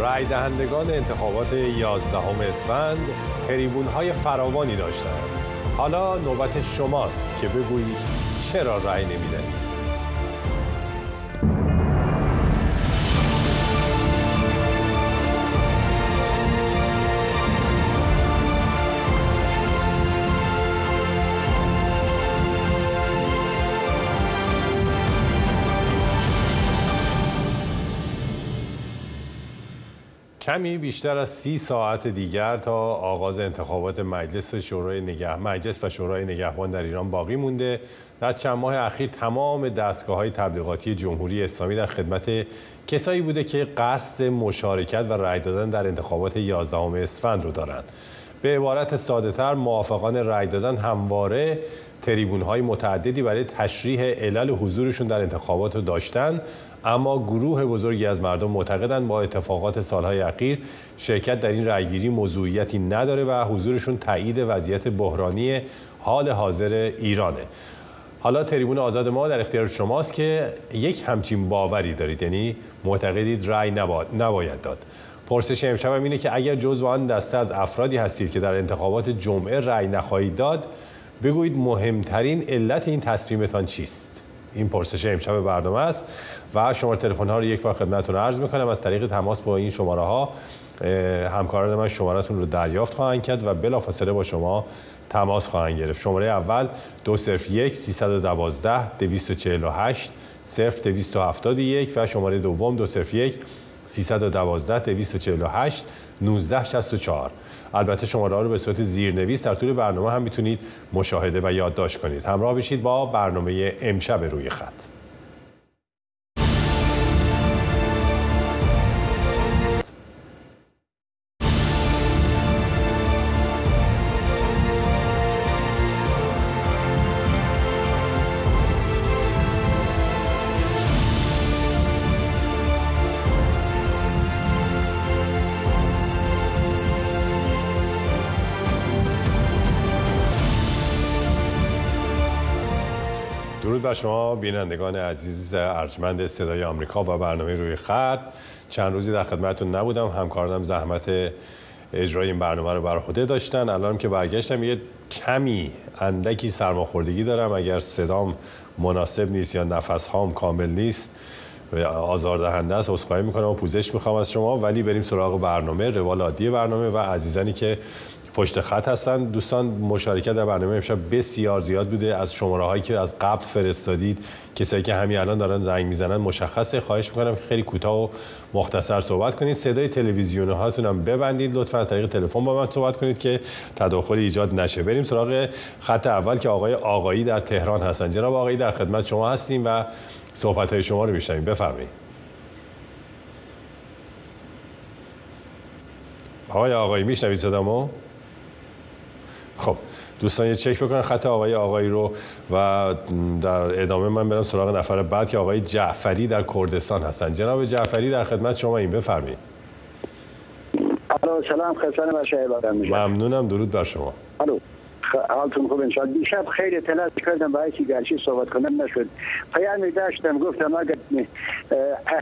رای دهندگان انتخابات 11 اسفند تریبون های فراوانی داشتند. حالا نوبت شماست که بگویید چرا رای نمی‌دهید کمی بیشتر از سی ساعت دیگر تا آغاز انتخابات مجلس شورای نگه مجلس و شورای نگهبان در ایران باقی مونده. در چند ماه اخیر تمام دستگاه های تبلیغاتی جمهوری اسلامی در خدمت کسایی بوده که قصد مشارکت و رأی دادن در انتخابات 11 اسفند رو دارند. به عبارت ساده تر موافقان رأی دادن همواره تریبون های متعددی برای تشریح علل حضورشون در انتخابات رو داشتن. اما گروه بزرگی از مردم معتقدند با اتفاقات سالهای اخیر شرکت در این رأیگیری موضوعیتی نداره و حضورشون تایید وضعیت بحرانی حال حاضر ایرانه. حالا تریبون آزاد ما در اختیار شماست که یک همچین باوری دارید. یعنی معتقدید رأی نباید داد. پرسش امشب اینه که اگر جزو آن دسته از افرادی هستید که در انتخابات جمعه رأی نخواهید داد بگویید مهمترین علت این تصمیمتان چیست؟ این پرسش امشب برنامه است و شماره تلفن ها رو یک بار خدمتتون عرض می‌کنم. از طریق تماس با این شماره ها همکاران من شمارتون رو دریافت خواهند کرد و بلافاصله با شما تماس خواهند گرفت. شماره اول دو صرف یک 312 248 صرف 271 و شماره دوم دو صرف یک 312 248 1964 البته شماره ها رو به صورت زیرنویس در طول برنامه هم می‌تونید مشاهده و یادداشت کنید. همراه بشید با برنامه امشب روی خط. شما بینندگان عزیز ارجمند صدای آمریکا و برنامه روی خط. چند روزی در خدمتتون نبودم. همکارانم زحمت اجرای این برنامه رو بر عهده داشتن. الانم که برگشتم یه کمی اندکی سرماخوردگی دارم. اگر صدام مناسب نیست یا نفس هام کامل نیست آزاردهنده است عذرخواهی می‌کنم و پوزش می‌خوام از شما. ولی بریم سراغ برنامه روال عادی برنامه و عزیزانی که پشت خط هستن. دوستان مشارکت در برنامه امشب بسیار زیاد بوده. از شماره هایی که از قبل فرستادید کسایی که همین الان دارن زنگ می‌زنن مشخصه. خواهش می‌کنم خیلی کوتاه و مختصر صحبت کنید. صدای تلویزیون هاتون هم ببندید. لطفا از طریق تلفن با من صحبت کنید که تداخل ایجاد نشه. بریم سراغ خط اول که آقای آقایی در تهران هستن. جناب آقایی در خدمت شما هستیم و صحبت های شما رو میشنویم. بفرمایید. آقای آقایی میشنوید صدامو؟ خب دوستان یه چک بکنن خط آقای آقایی رو و در ادامه من برم سراغ نفر بعد که آقای جعفری در کردستان هستن. جناب جعفری در خدمت شما این بفرمایید. سلام. ممنونم. درود بر شما. الو. حالتون خوب انشاءالله. دیشب خیلی تلاش کردم با یکی گرچی صحبت کنم نشد. پیامی داشتم گفتم اگر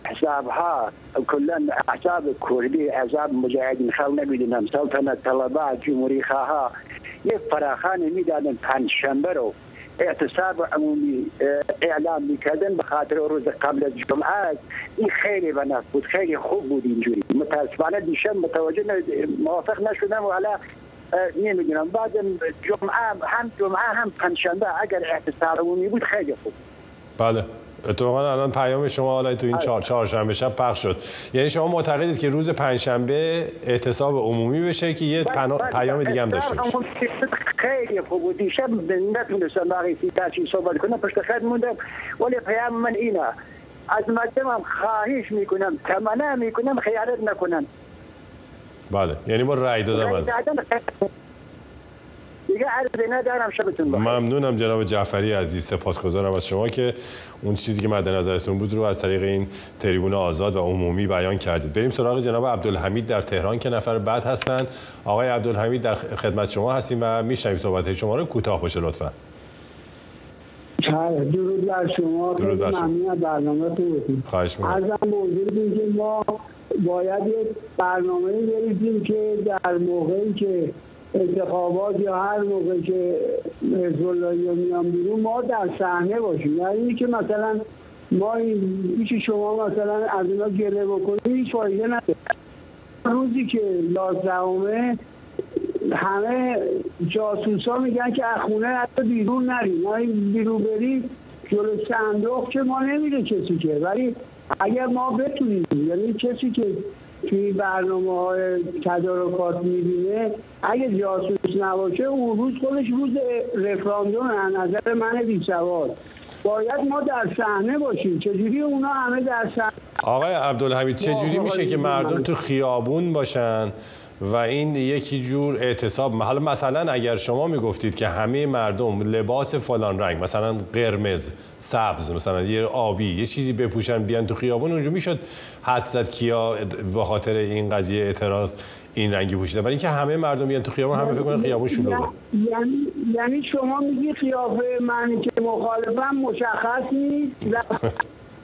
احزاب ها کلا احزاب کردی احزاب مجاهدین خل نمی‌دونم سلطنت طلبات جمهوری خواه یک فراخان می‌دادن پنج شنبه رو. اعتصاب عمومی اعلام می‌کردن به خاطر روز قبل از جمعه. این خیلی بنفع بود خیلی خوب بود اینجوری. متاسفانه دیشب متوجه موافق نشدم و حالا نمی‌دونم. بعد جمعه هم جمعه هم پنجشنبه اگر اعتصاب عمومی بود خیلی خوب. بله. اتفاقا الان پیام شما حالا تو این چهار چهارشنبه شب پخش شد. یعنی شما معتقدید که روز پنجشنبه اعتصاب عمومی بشه که یه پیام دیگه هم داشته باشه؟ خیلی خوب بود. دیشب نتونستم باقی تاچی صحبت کنم پشت خط موندم. ولی پیام من اینه. از مردمم خواهش می‌کنم تمنا می‌کنم خیانت نکنن. بله. یعنی با رأی دادم از دیگه عرضی ندارم شبتون بخیر. ممنونم جناب جعفری عزیز سپاسگزارم از شما که اون چیزی که مد نظرتون بود رو از طریق این تریبون آزاد و عمومی بیان کردید. بریم سراغ جناب عبدالحمید در تهران که نفر بعد هستند آقای عبدالحمید در خدمت شما هستیم و میشنویم صحبت شما رو. کوتاه باشه لطفا. درود بر شما. درود بر شما. برنامه خواهش می‌کنم. حضورتون که ما باید یک برنامه بریزیم که در موقعی که انتخابات یا هر موقع که حزب اللهی میان بیرون ما در صحنه باشیم. یعنی اینی که مثلا ما این شما مثلا از اینا گله بکنیم هیچ فایده نداره. روزی که یازدهمه همه جاسوسا میگن که از خونه حتی بیرون نریم. ما بیرون بریم جلو صندوق که ما نمیره کسی که. ولی اگر ما بتونیم یعنی کسی که توی برنامه های تدارکات می‌بینه اگه جاسوس نباشه اون روز خودش روز رفراندوم از نظر من بی سواد باید ما در صحنه باشیم. چجوری اونا همه در صحنه؟ آقای عبدالحمید چجوری میشه که مردم تو خیابون باشن؟ و این یکی جور اعتصاب حالا مثلا اگر شما می‌گفتید که همه مردم لباس فلان رنگ مثلا قرمز سبز مثلا یه آبی یه چیزی بپوشن بیان تو خیابون اونجا می‌شد حد زد کیا به خاطر این قضیه اعتراض این رنگی پوشیدن ولی اینکه همه مردم بیان تو خیابون همه فکر کنن خیابون شلوغه یعنی یعنی شما میگی قیافه من که مخالفم مشخص نیست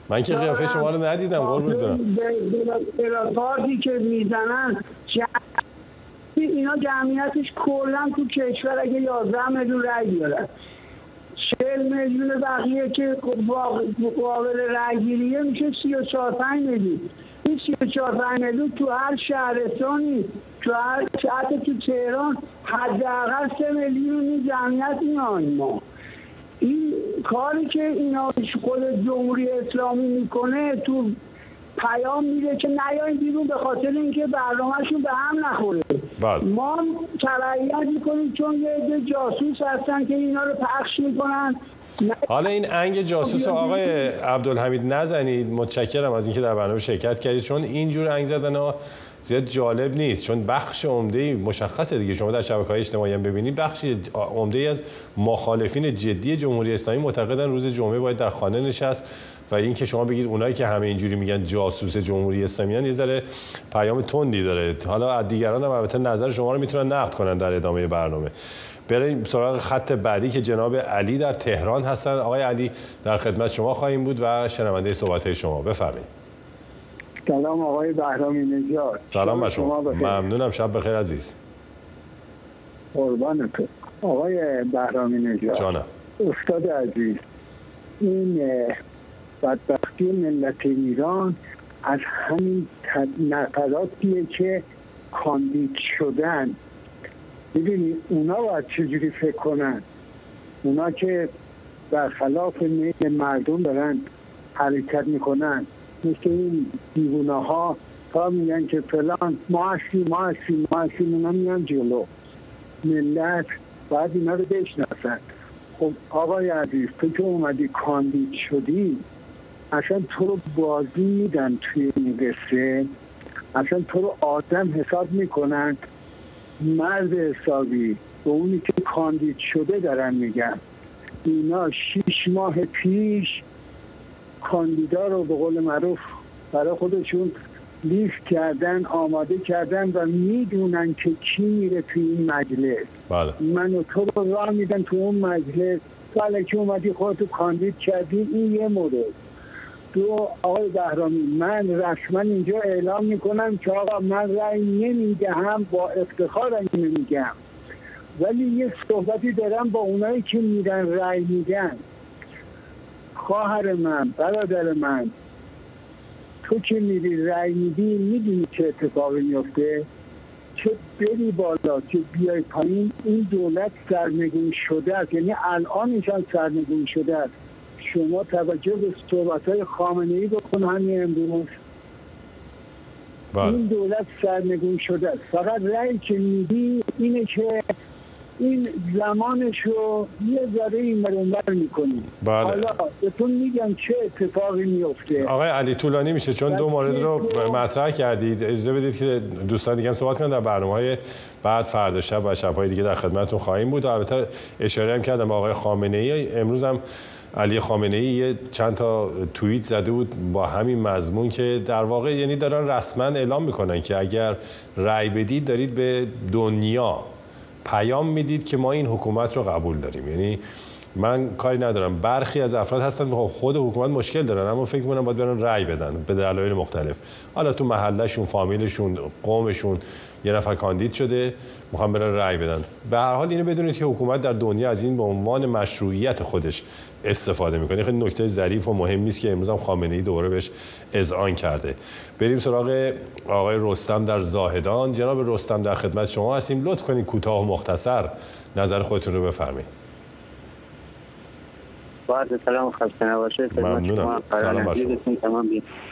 من که قیافه شما رو ندیدم قربونت برم که می‌زنن اینا جمعیتش کلا تو کشور اگه 11 میلیون رای بیارن 40 میلیون بقیه که قابل رای گیریه میشه 34 5 میلیون. این 34 5 میلیون تو هر شهرستانی تو هر حتی تو تهران حداقل 3 میلیون جمعیت میان ما. این کاری که اینا خود جمهوری اسلامی می‌کنه تو پیام میده که نیاین بیرون به خاطر اینکه برنامهشون به هم نخوره. بله. ما تبعیت می‌کنیم چون یه جاسوس هستن که اینا رو پخش می‌کنن. حالا این انگ جاسوس آقای عبدالحمید نزنید. متشکرم از اینکه در برنامه شرکت کردید. چون اینجور انگ زدن ها زیاد جالب نیست. چون بخش عمده مشخصه دیگه. شما در شبکه های اجتماعی هم ببینید بخش عمده از مخالفین جدی جمهوری اسلامی معتقدن روز جمعه باید در خانه نشست. و این که شما بگید اونایی که همه اینجوری میگن جاسوس جمهوری اسلامی یه ذره پیام تندی داره. حالا از دیگران هم البته نظر شما رو می‌تونن نقد کنن در ادامه برنامه. بریم سراغ خط بعدی که جناب علی در تهران هستن. آقای علی در خدمت شما خواهیم بود و شنونده صحبت شما. بفرمایید. سلام آقای بهرامی نژاد سلام بر شما. ممنونم. شب بخیر عزیز. قربانتون. آقای بهرامی نژاد جانم. استاد عزیز این بدبختی ملت ایران از همین نفراتیه که کاندید شدن. می‌دونی اونا باید چجوری فکر کنن؟ اونا که برخلاف میل مردم دارن حرکت می‌کنن. مثل این دیوونه ها تا میگن که فلان ما هستیم ما هستیم ما هستیم اونا میان جلو. ملت باید اینا رو بشناسن. خب آقای عزیز تو که اومدی کاندید شدی اصلا تو رو بازی میدن توی این قصه اصلا تو رو آدم حساب می‌کنن. مرد حسابی. به اونی که کاندید شده دارن میگن. اینا شیش ماه پیش کاندیدا رو به قول معروف برای خودشون لیست کردن آماده کردن و می‌دونن که کی میره توی این مجلس بله. من و تو رو راه میدن تو اون مجلس بله که اومدی خودتو کاندید کردی این یه مورد. دو آقای بهرامی من رسما اینجا اعلام می‌کنم که آقا من رأی نمی‌دهم با افتخار اینو میگم ولی یه صحبتی دارم با اونایی که میرن رأی میدن. خواهر من برادر من تو که میری رأی میدی می‌دونی چه اتفاقی میفته چه بری بالا چه بیای پایین؟ این دولت سرنگون شده است. یعنی الان ایشان سرنگون شده است. شما توجه به صحبت های خامنه ای بکن همین امروز. بله. این دولت سرنگون شده است. فقط رأی که میدی اینه که این زمانشو یه ذره این مرنبر می‌کنیم بله. حالا بهتون میگم چه اتفاقی میفته آقای علی طولانی میشه چون دو مورد رو مطرح کردید. اجازه بدید که دوستان دیگه هم صحبت کنن. در برنامه های بعد فردا شب و شبهای دیگه در خدمتتون خواهیم بود. البته اشاره هم کردم آقای خامنه ای امروز هم علی خامنه ای چند تا توییت زده بود با همین مضمون که در واقع یعنی دارن رسما اعلام می‌کنن که اگر رأی بدید دارید به دنیا پیام می‌دید که ما این حکومت رو قبول داریم. یعنی من کاری ندارم. برخی از افراد هستن که خود حکومت مشکل دارن اما فکر می‌کنم باید برن رأی بدن به دلایل مختلف. حالا تو محلشون فامیلشون قومشون یه نفر کاندید شده می‌خوام برن رأی بدن. به هر حال اینو بدونید که حکومت در دنیا از این به عنوان مشروعیت خودش استفاده می‌کنه. خیلی نکته ظریف و مهم نیست که امروز هم خامنه ای دوره بهش اذعان کرده. بریم سراغ آقای رستم در زاهدان. جناب رستم در خدمت شما هستیم. لطف کنید کوتاه و مختصر نظر خودتون رو بفرمایید. با سلام خسته نباشید. ممنونم. سلام بر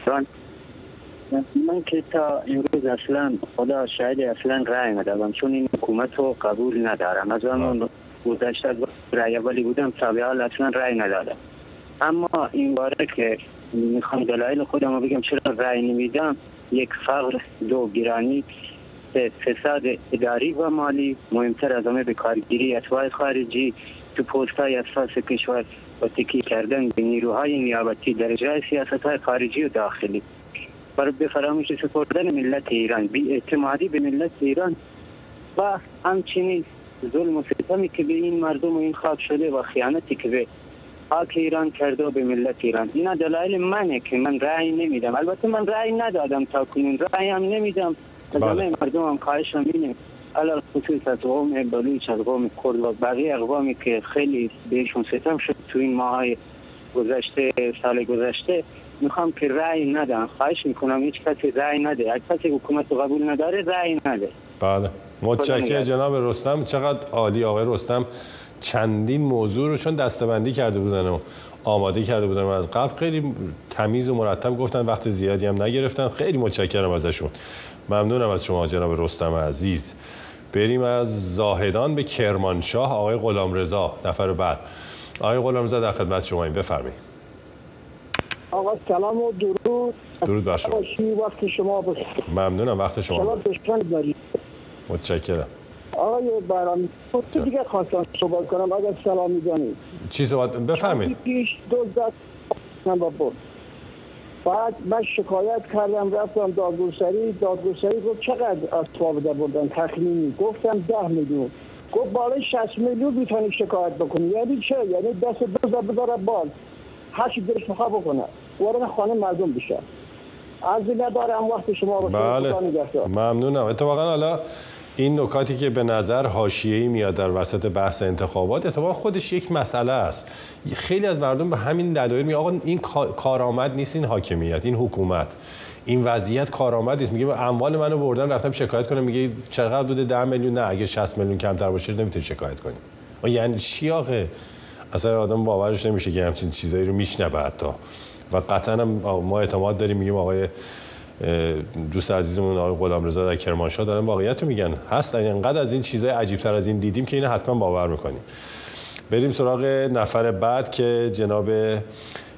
شما. من که تا امروز اصلا خدا شاید اصلا رای ندادم چون این حکومت رو قبول ندارم. از آن گذشته رای ولی بودم تا حال اصلا رای ندادم. اما این باره که می‌خوام دلایل خودم رو بگم چرا رای نمیدم یک فقر دو گرانی فساد اداری و مالی مهمتر از همه به کارگیری اتباع خارجی تو پوست های اساس کشور و تکی کردن به نیروهای نیابتی در سیاست های خارجی و داخلی. برای به فراموش سپردن ملت ایران. بی اعتمادی به ملت ایران و همچنین ظلم و ستمی که به این مردم و این خاک شده و خیانتی که به خاک ایران کرده و به ملت ایران. اینا دلایل منه که من رأی نمیدم. البته من رأی ندادم تا کنون. رأی هم نمیدم. از بله. همه مردم هم خواهش هم اینه. علال خصوص از قوم بلوچ از قوم کرد و بقیه اقوامی که خیلی بهشون ستم شد تو این ماهای گذشته سال گذشته می‌خوام که رأی ندم. خواهش می‌کنم هیچ کسی رأی نده. اگه کسی حکومت رو قبول نداره رأی نده. بله. متشکر جناب رستم. چقدر عالی آقای رستم چندین موضوع رو چون دستبندی کرده بودن و آماده کرده بودن از قبل خیلی تمیز و مرتب گفتن وقت زیادی هم نگرفتن. خیلی متشکرم ازشون. ممنونم از شما جناب رستم عزیز. بریم از زاهدان به کرمانشاه آقای غلامرضا. نفر بعد. آقای غلامرضا در خدمت شما این بفرمایید. آقا سلام و درود. درود بر شما. وقت شما بخیر. ممنونم وقت شما بخیر. متشکرم. آقای برام تو دیگه خواستم صحبت کنم اگر سلام می‌دانید چی صحبت بفرمایید. پیش دو زد. من با بود بعد من شکایت کردم رفتم دادگستری. دادگستری گفت چقدر اسباب ده بردن تخمینی. گفتم ده میلیون. گفت بالای 60 میلیون می‌تونی شکایت بکنی. یعنی چه؟ یعنی دست زد بذاره بال. هر چی دلش بکنه. وارد خانه مردم بشه. عرضی ندارم وقت شما رو بله. ممنونم. اتفاقا حالا این نکاتی که به نظر حاشیه‌ای میاد در وسط بحث انتخابات اتفاقا خودش یک مسئله است. خیلی از مردم به همین دلایل می آقا این کا- کارآمد نیست این حاکمیت این حکومت. این وضعیت کارآمد نیست. میگه اموال منو بردن رفتم شکایت کنم. میگه چقدر بوده 10 میلیون؟ نه اگه 60 میلیون کمتر باشه نمی‌تونی شکایت کنی. یعنی چی آخه اصلا آدم باورش نمیشه که همچین چیزایی رو میشنوه حتی. و قطعا هم ما اعتماد داریم میگیم آقای دوست عزیزمون آقای غلامرضا در کرمانشاه دارن واقعیت رو میگن. هست اینقدر از این چیزای عجیب تر از این دیدیم که اینو حتما باور می‌کنیم. بریم سراغ نفر بعد که جناب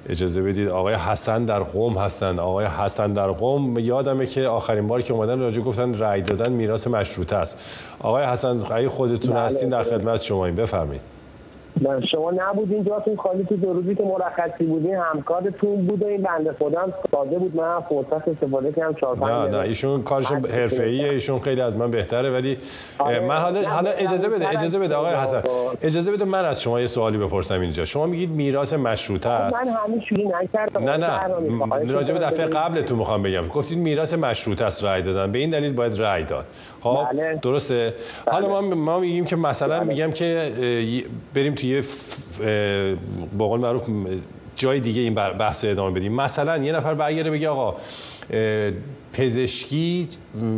اجازه بدید. آقای حسن در قوم هستند آقای حسن در قوم یادمه که آخرین بار که اومدن راجع گفتن رأی دادن میراث مشروطه است. آقای حسن اگه خودتون بله. هستین در خدمت شما این بفرمایید. شما نبودین جاتون خالی تو دو روزی که مرخصی بودین همکارتون بود و این بنده خدا هم ساده بود. من فرصت استفاده کردم چهار پنج نه نه. ایشون کارشون حرفه‌ایه ایشون خیلی از من بهتره. ولی آره، من حالا حالا اجازه بده اجازه بده آقای حسن. اجازه بده من از شما یه سوالی بپرسم اینجا. شما میگید میراث مشروطه است. من همین شوری نکردم. نه نه. راجع به دفعه. قبلتون می‌خوام بگم. گفتید میراث مشروطه است رأی دادن. به این دلیل باید رأی داد. خب بله. درسته. حالا ما ما میگیم که مثلا بله. میگم که بریم توی به قول معروف جای دیگه این بحث ادامه بدیم. مثلا یه نفر برگرده بگه آقا پزشکی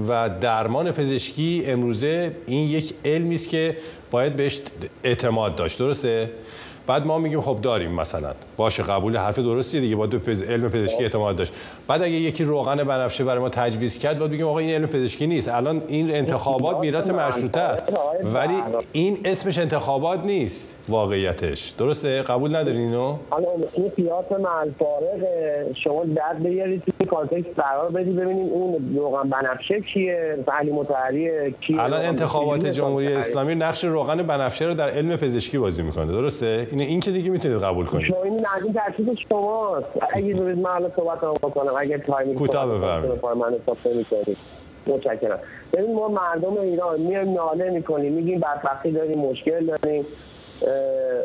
و درمان پزشکی امروزه این یک علمی است که باید بهش اعتماد داشت درسته؟ بعد ما میگیم خب داریم مثلا. باشه قبول حرف درستی دیگه باید به. علم پزشکی اعتماد داشت. بعد اگه یکی روغن بنفشه برای ما تجویز کرد باید بگیم آقا این علم پزشکی نیست. الان این انتخابات میراث مشروطه است. ولی این اسمش انتخابات نیست واقعیتش. درسته؟ قبول ندارین اینو؟ حالا این قیاس شما درد بیارید توی کانتکست قرار بدی ببینیم اون روغن بنفشه کیه علی متحری کیه الان انتخابات؟ جمهوری. اسلامی نقش روغن بنفشه رو در علم پزشکی بازی می‌کنه درسته این این که دیگه می‌تونید قبول کنید شما این از این ترتیب شماست اگه ببینید من الان صحبت رو بکنم اگر تایمی کوتاه بفرمایید. من حساب نمی‌کنید. متشکرم ببین ما مردم ایران میایم ناله می‌کنیم میگیم بدبختی داریم مشکل داریم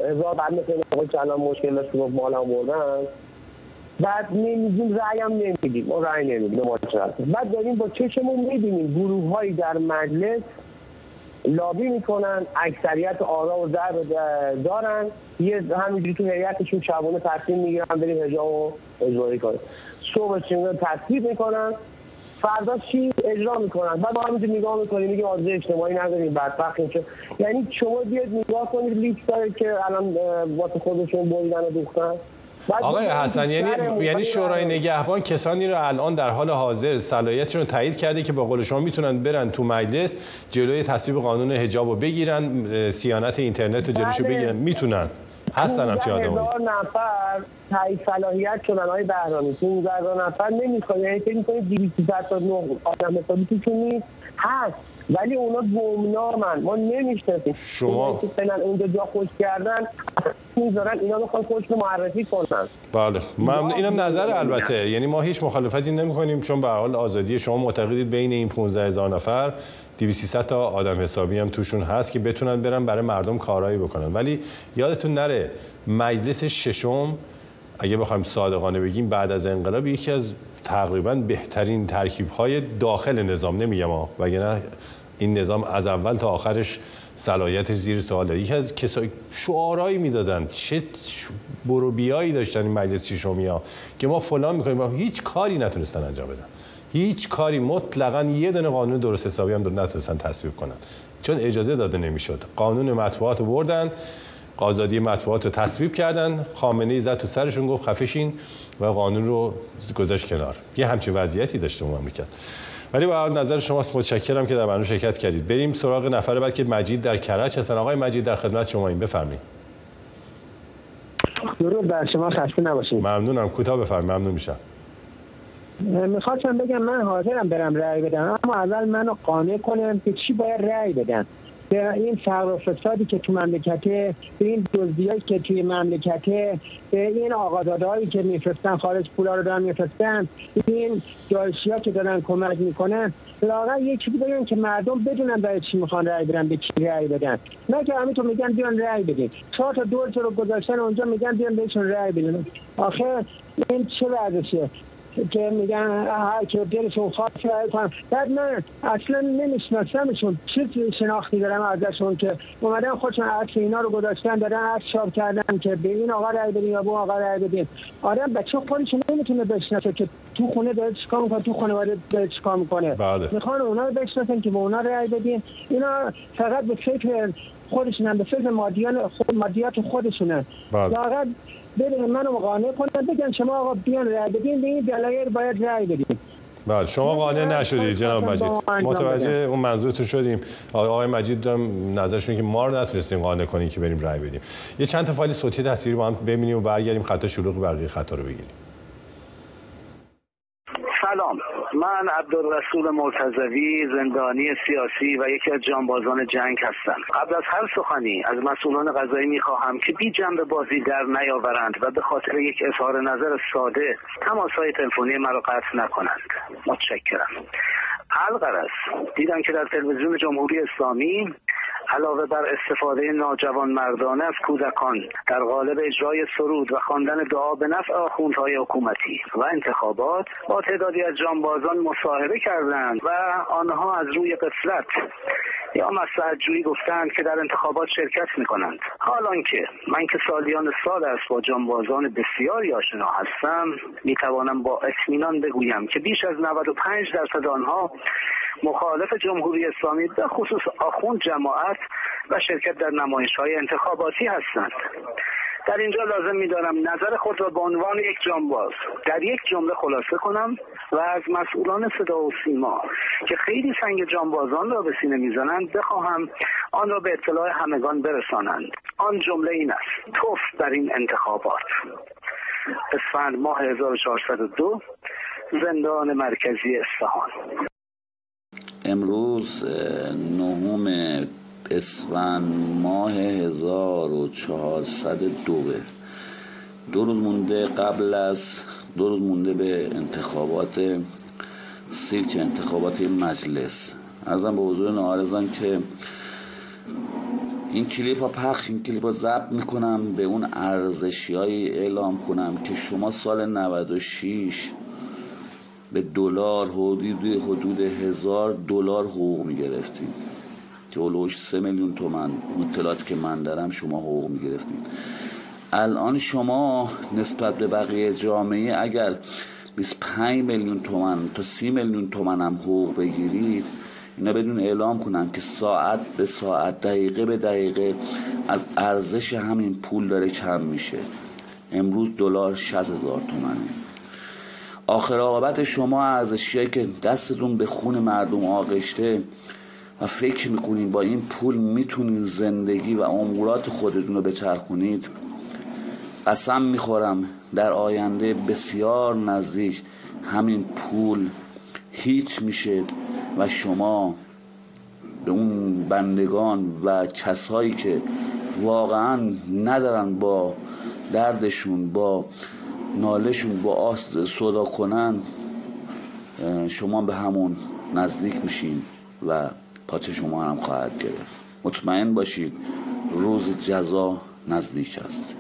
هزار بعد مثل که الان مشکل داشت گفت هم بردن بعد نمیدیم رأی هم نمیدیم ما رأی نمیدیم بعد داریم با چشمون می‌بینیم گروه هایی در مجلس لابی می‌کنن اکثریت آرا و در دارن. یه همینجوری تو هیئتشون شبانه تصمیم می‌گیرن بریم حجاب و اجرایی کنن. صبح چنگاه تصویب می‌کنن. فردا چی؟ اجرا می‌کنن. بعد ما همینجور نگاه می‌کنیم میگیم آزه اجتماعی نداریم بدبخت که یعنی شما بیاد نگاه کنید لیست داره که الان واسه خودشون بریدن و دوختن. آقای حسن یعنی یعنی شورای نگهبان کسانی رو الان در حال حاضر صلاحیتشون رو تایید کرده که با قول شما می‌تونن برن تو مجلس جلوی تصویب قانون حجاب رو بگیرن سیانت اینترنت رو جلوشو بله. بگیرن. می‌تونن. هستن هم چه آدمایی نفر تایید صلاحیت شدن. های بهرامی 15 نفر نمی‌خواد یعنی فکر می‌کنید 239 آدم حسابی که نیست؟ هست. ولی اونا گمنامن. ما نمی‌شناسیم. شما فعلا اونجا جا خوش کردن می‌ذارن اینا می‌خوان خودشون معرفی کنن. بله. من اینم نظر البته. یعنی ما هیچ مخالفتی نمی کنیم چون به حال آزادی شما معتقدید بین این 15 هزار نفر 200 تا آدم حسابی هم توشون هست که بتونن برن برای مردم کارایی بکنن. ولی یادتون نره مجلس ششم اگه بخوایم صادقانه بگیم بعد از انقلاب یکی از تقریبا بهترین ترکیب های داخل نظام. نمیگم وگرنه این نظام از اول تا آخرش صلاحیتش زیر سواله یکی از کسای شعارهایی می‌دادن. چه برو بیایی داشتن این مجلس شیشمی ها که ما فلان می‌کنیم هیچ کاری نتونستن انجام بدن. هیچ کاری. مطلقا یه دونه قانون درست حسابی هم نتونستن تصویب کنن. چون اجازه داده نمی‌شد. قانون مطبوعات رو بردن. آزادی مطبوعات رو تصویب کردن. خامنه ای زد تو سرشون گفت خفشین و قانون رو گذاشت کنار. یه همچین وضعیتی داشته مملکت. ولی با نظر شماست متشکرم که در برنامه شرکت کردید. بریم سراغ نفر بعد که مجید در کرج هستن. آقای مجید در خدمت شما این بفرمایید. درود بر شما. خسته نباشید. ممنونم. کوتاه بفرمایید. ممنون میشم. می‌خواستم بگم من حاضرم برم رأی بدم. اما اول منو قانع کنم که چی باید رأی بدم. به این فقر و فسادی که تو مملکته به این دزدیایی که توی مملکته به این آقادادهایی که میفرستن خارج پولا رو دارن میفرستن این جایشی ها که دارن کمک می‌کنن لاغر یکی بگن که مردم بدونن برای چی می‌خوان رأی بدن به کی رأی بدن. نه که همینطور میگن بیان رأی بدین. چهار تا دور رو گذاشتن اونجا میگن بیان بهشون رأی بدن آخه این چه ورزشه که میگن که دلشون خواست بعد من اصلا نمیشناسمشون چه شناختی دارم ازشون که اومدن خودشون عکس اینا رو گذاشتن دارن عکس چاپ کردن که به این آقا رای بدین یا به آقا رای بدین. آدم بچه خودش نمی‌تونه بشناسه که تو خونه داره چیکار می‌کنه تو خانواده داره چیکار می‌کنه. بله. می‌خوان اونا رو بشناسن که به اونا رای بدین. اینا فقط به فکر خودشونن به فکر مادیان خود مادیات خودشونن. بله. بریم منو قانع کنن بگن شما آقا بیان رای بدین به این دلایل باید رای بدین. بله شما قانع نشدید جناب مجید. متوجه اون منظورتون شدیم. آقای مجید هم نظرشون که ما رو نتونستیم قانع کنیم که بریم رای بدیم. یه چند تا فایل صوتی تصویری با هم ببینیم و برگردیم. خط شلوغ بقیه خطا رو بگیریم. سلام. من عبدالرسول مرتضوی زندانی سیاسی و یکی از جانبازان جنگ هستم. قبل از هر سخنی از مسئولان قضایی می‌خواهم که بی جنب بازی در نیاورند و به خاطر یک اظهار نظر ساده تماسهای تلفنی مرا قطع نکنند. متشکرم. الغرض دیدم که در تلویزیون جمهوری اسلامی علاوه بر استفاده ناجوان مردانه از کودکان در قالب اجرای سرود و خواندن دعا به نفع آخوندهای حکومتی و انتخابات با تعدادی از جانبازان مصاحبه کردند و آنها از روی قفلت یا مسلحت جویی گفتند که در انتخابات شرکت می کنند حالان که من که سالیان سال است با جانبازان بسیاری آشنا هستم می توانم با اطمینان بگویم که بیش از 95 درصد آنها مخالف جمهوری اسلامی به خصوص آخوند جماعت و شرکت در نمایش های انتخاباتی هستند. در اینجا لازم میدارم نظر خود را به عنوان یک جانباز در یک جمله خلاصه کنم و از مسئولان صدا و سیما که خیلی سنگ جانبازان را به سینه می‌زنند بخواهم آن را به اطلاع همگان برسانند. آن جمله این است. توف در این انتخابات. اسفند ماه 1402 زندان مرکزی اصفهان. امروز نهم اسفند ماه 1402 دو. روز مونده قبل از دو روز مونده به انتخابات سیرک انتخابات مجلس. ازم به حضور نهارزم که این کلیپ ها پخش این کلیپ ها ضبط می‌کنم به اون ارزشی اعلام کنم که شما سال 96 به دلار حدود حدود هزار دلار حقوق می‌گرفتیم که اولوش سه میلیون تومن اطلاعاتی که من دارم شما حقوق می‌گرفتیم الان شما نسبت به بقیه جامعه اگر 25 میلیون تومن تا 30 میلیون تومن هم حقوق بگیرید اینا بدون اعلام کنن که ساعت به ساعت دقیقه به دقیقه از ارزش همین پول داره کم میشه. امروز دلار 60 هزار تومنه. آخر عاقبت شما ارزشیایی که دستتون به خون مردم آغشته و فکر می‌کنین با این پول می‌تونین زندگی و امورات خودتون رو بچرخونید قسم می‌خورم در آینده بسیار نزدیک همین پول هیچ میشه و شما به اون بندگان و کسایی که واقعا ندارن با دردشون با نالشون با آست صدا کنن شما به همون نزدیک میشین و پاچه شما هم خواهد گرفت. مطمئن باشید روز جزا نزدیک است.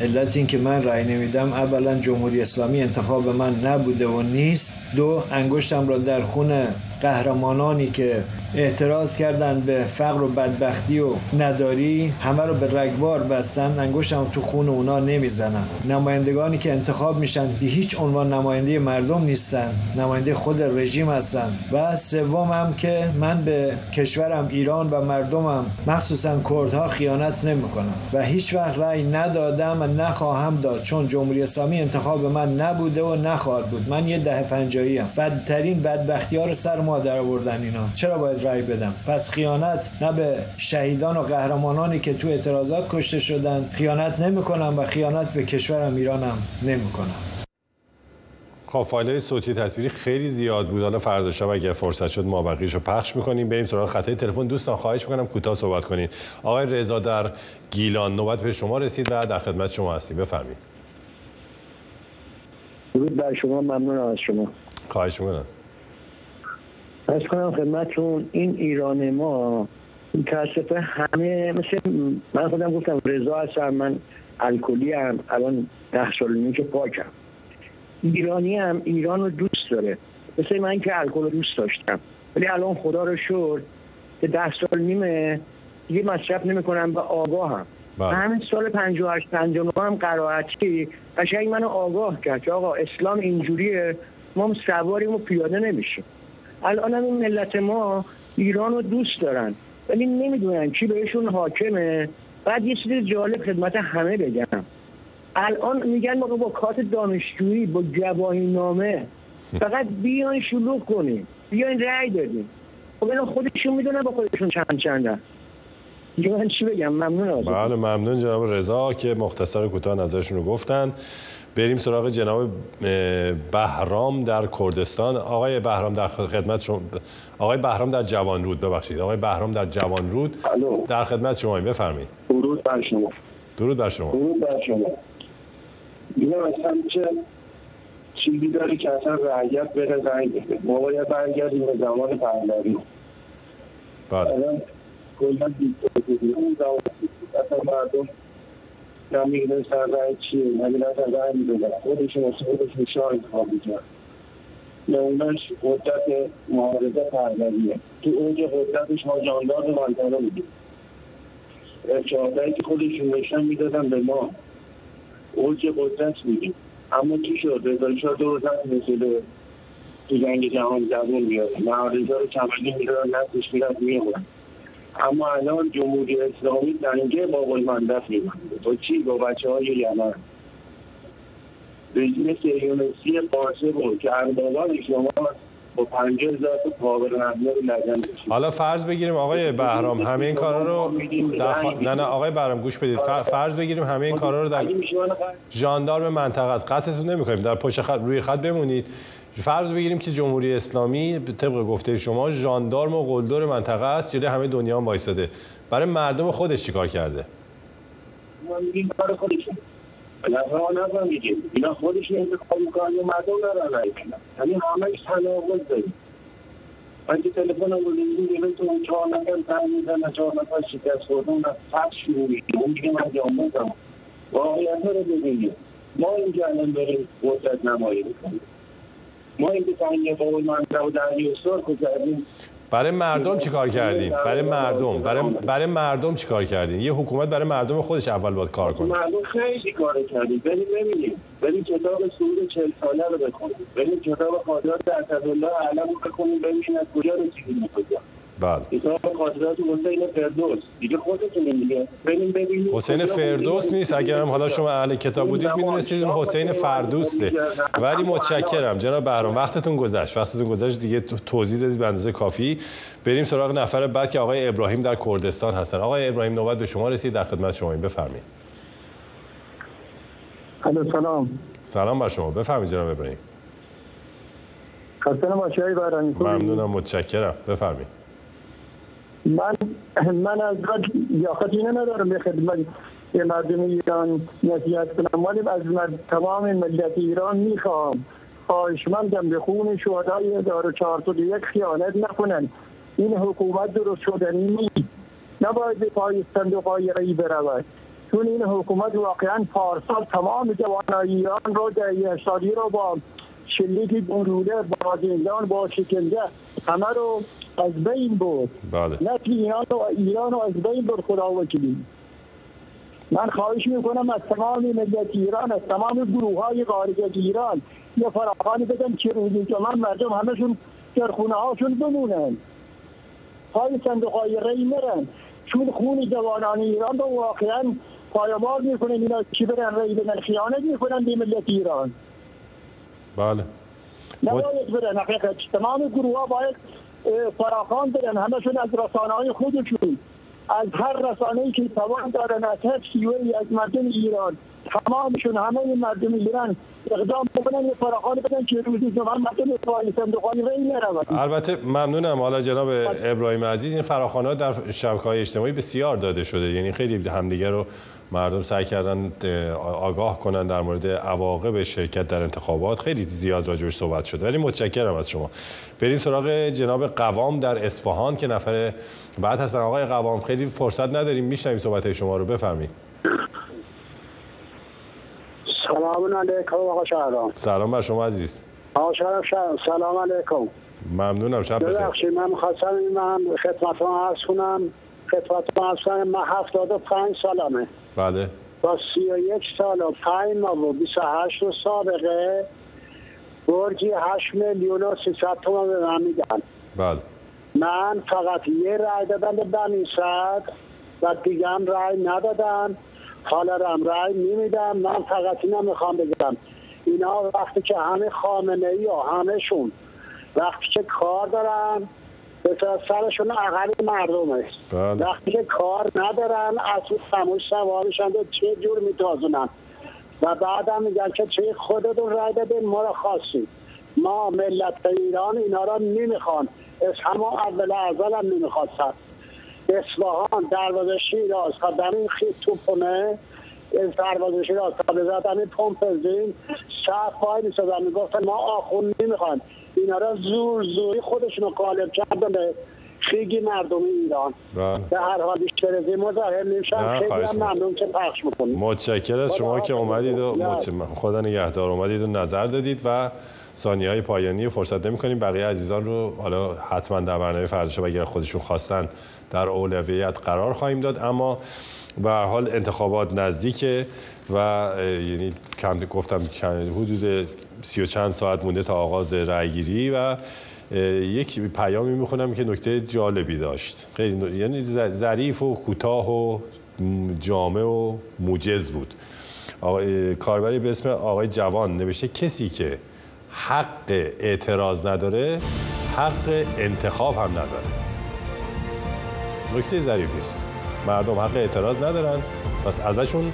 علت این که من رأی نمیدم اولا جمهوری اسلامی انتخاب من نبوده و نیست. دو انگشتم را در خون قهرمانانی که اعتراض کردن به فقر و بدبختی و نداری همه رو به رگبار بستن انگشتم تو خون اونا نمی‌زنم نمایندگانی که انتخاب میشن به هیچ عنوان نماینده مردم نیستن نماینده خود رژیم هستن. و سوم هم که من به کشورم ایران و مردمم مخصوصا کردها خیانت نمی‌کنم. و هیچ وقت رأی ندادم و نخواهم داد چون جمهوری اسلامی انتخاب من نبوده و نخواهد بود. من یه ده پنجایی هم بدترین بدبختی سر ما در آوردن اینا. چرا باید رأی بدم. پس خیانت نه به شهیدان و قهرمانانی که تو اعتراضات کشته شدن. خیانت نمی‌کنم و خیانت به کشورم ایرانم نمی‌کنم. خب فایل صوتی تصویری خیلی زیاد بود. حالا فردا شب اگر فرصت شد ما بقیش رو پخش می‌کنیم. بریم سراغ خطای تلفن. دوستان خواهش می‌کنم کوتاه صحبت کنید آقای رضا در گیلان نوبت به شما رسید و در خدمت شما هستیم. بفرمایید. درود بر شما. ممنون از شما. خواهش می‌کنم. از کنم خدمتتون این ایران ما متاسفه همه مثل من خودم گفتم رضا هستم من الکلی هم الان ده سال که پاکم. ایرانی هم ایران رو دوست داره. مثل من که الکل رو دوست داشتم. ولی الان خدا رو شد که ده سال نیمه یه مصرف نمی‌کنم و آگاه هم بله. همین سال 58 59 هم قرائتی قشنگ منو آگاه کرد که آقا اسلام اینجوریه ما سواریم و پیاده نمیشیم. الان هم این ملت ما ایران رو دوست دارن. ولی نمی‌دونن کی بهشون حاکمه. بعد یه چیز جالب خدمت همه بگم. الان میگن ما با کارت دانشجویی با گواهی نامه فقط بیاین شلوغ کنیم بیاین رأی بدیم خب اینا خودشون می‌دونن با خودشون چند چندن من چی بگم؟ ممنون. بله ممنون جناب رضا که مختصر کوتاه نظرشون رو گفتن. بریم سراغ جناب بهرام در کردستان. آقای بهرام در خدمت شما آقای بهرام در جوان رود ببخشید. آقای بهرام در جوان رود در خدمت شما بفرمایید. درود بر شما. درود بر شما. درود بر شما. اصلا چه چیزی داری که اصلا رعیت بره رعی بده. ما باید برگردیم به زمان پهلوی بله. کلا اصلا مردم نمی‌دونستن رای چیه؟ نمی‌دونستن رای می‌دونن خودشون واسه خودشون شاه انتخاب می‌کرد نمونهش قدرت معارضه پهلویه تو اوج قدرتش ما جاندار منطقه بودیم. ارشادهایی که خودشون نشان می‌دادن به ما. اوج قدرت بودیم. اما چی شد؟ رضا شاه دو روز مثل تو جنگ جهان جوان بیاد معارضه رو کمالی می‌دادن نفسش میرد میمون اما الان جمهوری اسلامی دنگه با قلمندف میبنده با چی؟ با بچه های یمن. رژیم سیونسی قاسم که اربابان شما با هزار نهیه رو لگن حالا فرض بگیریم آقای بهرام همه این کارا رو در خ... نه نه آقای بهرام گوش بدید. فرض بگیریم همه این کارا رو در ژاندارم منطقه از قطعتون نمی‌کنیم. در پشت خط روی خط بمونید. فرض بگیریم که جمهوری اسلامی طبق گفته شما ژاندارم و قلدر منطقه است جلوی همه دنیا هم وایساده برای مردم خودش چیکار کرده؟ ما میگیم کار خودشون نظر نظر میگیم اینا خودشون انتخاب می‌کنن و مردم ندارن رای بدن یعنی همش تناقض داریم. من که تلفن رو دیگه تو اون چهار نفر زنگ می‌زنه چهار نفر شکست خورده اون از فرد شروع میگه اون دیگه من جاموزم واقعیت رو ببینیم. ما اینجا الان داریم قدرت نمایی می‌کنیم. ما اینکه تنگه قول منطقه و درگی استار کردیم برای مردم چیکار کردین؟ برای مردم برای برای مردم چیکار کردین؟ یه حکومت برای مردم خودش اول باید کار کنه. مردم خیلی کار کردیم بریم ببینیم بریم کتاب سعود چل ساله رو بخونیم. بریم کتاب قادرات اسدالله علم رو بخونیم. ببینیم از کجا رسیدیم. کجا بله. حسین فردوس. دیگه خودتون دیگه. بریم ببینیم حسین فردوس نیست. اگر هم حالا شما اهل کتاب بودید می‌دونستید اون حسین فردوسته. ولی متشکرم. جناب بهرام وقتتون گذشت. وقتتون گذشت. دیگه توضیح دادید به اندازه کافی. بریم سراغ نفر بعد که آقای ابراهیم در کردستان هستن. آقای ابراهیم نوبت به شما رسید. در خدمت شما بفرمایید. الو سلام. سلام بر شما. بفرمایید جناب ابراهیم. خسته نباشی های بهرانی ممنونم. متشکرم. بفرمایید. من من از لیاقت اینه ندارم به خدمت مردم ایران نصیحت کنم ولی از تمام ملت ایران می‌خوام. خواهشمندم به خون شهدای 1401 خیانت نکنن. این حکومت درست شدنی نیست. نباید به پای صندوق های برود. چون این حکومت واقعا پارسال تمام جوانای ایران رو اشتادی رو با شلیک گلوله با زندان با شکنجه همه رو از بین بود بله. نه ایران و ایران رو از بین بود خدا وکیلی. من خواهش می‌کنم از تمام ملت ایران از تمام گروه های خارج ایران یه فراخانی بدن که روزی که من مردم همشون در خونه هاشون بمونن. پای صندوق های ری مرن چون خون جوانان ایران رو واقعا پایمال می‌کنن اینا چی برن؟ ری بدن خیانت می‌کنن به ملت ایران. بله. نباید برن حقیقت. تمام گروه ها باید فراخان بدن. همشون از رسانه های خودشون. از هر رسانه که توان دارن از هر از مردم ایران. تمامشون همه مردم ایران اقدام بکنن یه فراخان بدن که روزی زمان مردم پای صندوقانی ری نرود البته ممنونم. حالا جناب ابراهیم عزیز این فراخانه در شبکه های اجتماعی بسیار داده شده. یعنی خیلی همدیگه رو مردم سعی کردن آگاه کنن در مورد عواقب شرکت در انتخابات. خیلی زیاد راجبش صحبت شده ولی متشکرم از شما. بریم سراغ جناب قوام در اصفهان که نفر بعد هستن. آقای قوام خیلی فرصت نداریم میشنویم صحبت شما رو. بفرمایید. سلام علیکم آقا شهرام. سلام بر شما عزیز. آقا شهرام سلام علیکم. ممنونم شب بخیر. ببخشید من خواستم من خدمتتون عرض کنم. خدمتتون عرض کنم من 75 سالمه. بله. با 31 سال و 5 ماه و 28 سابقه برجی 8 میلیون و 300 تومان به من میدن. بله. من فقط یه رای دادم به بنی و دیگه هم رای ندادن حالا هم رای نمیدم. من فقط اینم می‌خوام بگم. اینا وقتی که همه خامنه ای و همهشون وقتی که کار دارن به سرشون اقل مردم است. بله. وقتی که کار ندارن از اون سموش سوارشن چه جور میتازونن؟ و بعدم میگن که چه خودتون رای بدین ما رو خواستید ما ملت ایران اینا را نمی‌خوان. از همه اول ازل هم نمی‌خواستن. اصفهان دروازه شیراز تا در این خیط توپونه از دروازه شیراز تا بزدن پمپ بنزین صف وای میسادن می‌گفتن ما آخون نمی‌خوان اینا را زور زوری خودشون رو قالب کردن به خیلی مردم ایران. بله. به هر حال بیشتر مظاهر نمیشن. خیلی هم ممنون که پخش می‌کنید متشکر از شما که اومدید و. خدا نگهدار. اومدید و نظر دادید و ثانیه های پایانی فرصت نمی کنیم بقیه عزیزان رو حالا حتما در برنامه فردا اگر خودشون خواستن در اولویت قرار خواهیم داد. اما به هر حال انتخابات نزدیکه و یعنی کم گفتم حدود سی و چند ساعت مونده تا آغاز رأیگیری و یک پیامی می‌خونم که نکته جالبی داشت. خیلی یعنی ظریف و کوتاه و جامع و موجز بود. کاربری به اسم آقای جوان نوشته کسی که حق اعتراض نداره حق انتخاب هم نداره. نکته ظریفی است. مردم حق اعتراض ندارن پس ازشون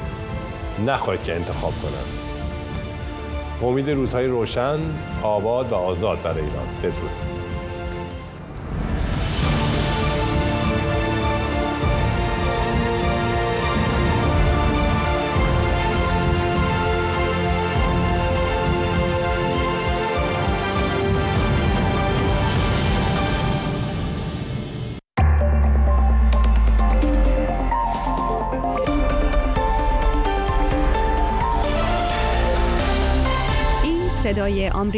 نخواهید که انتخاب کنن. امید روزهای روشن آباد و آزاد برای ایران. بدرود.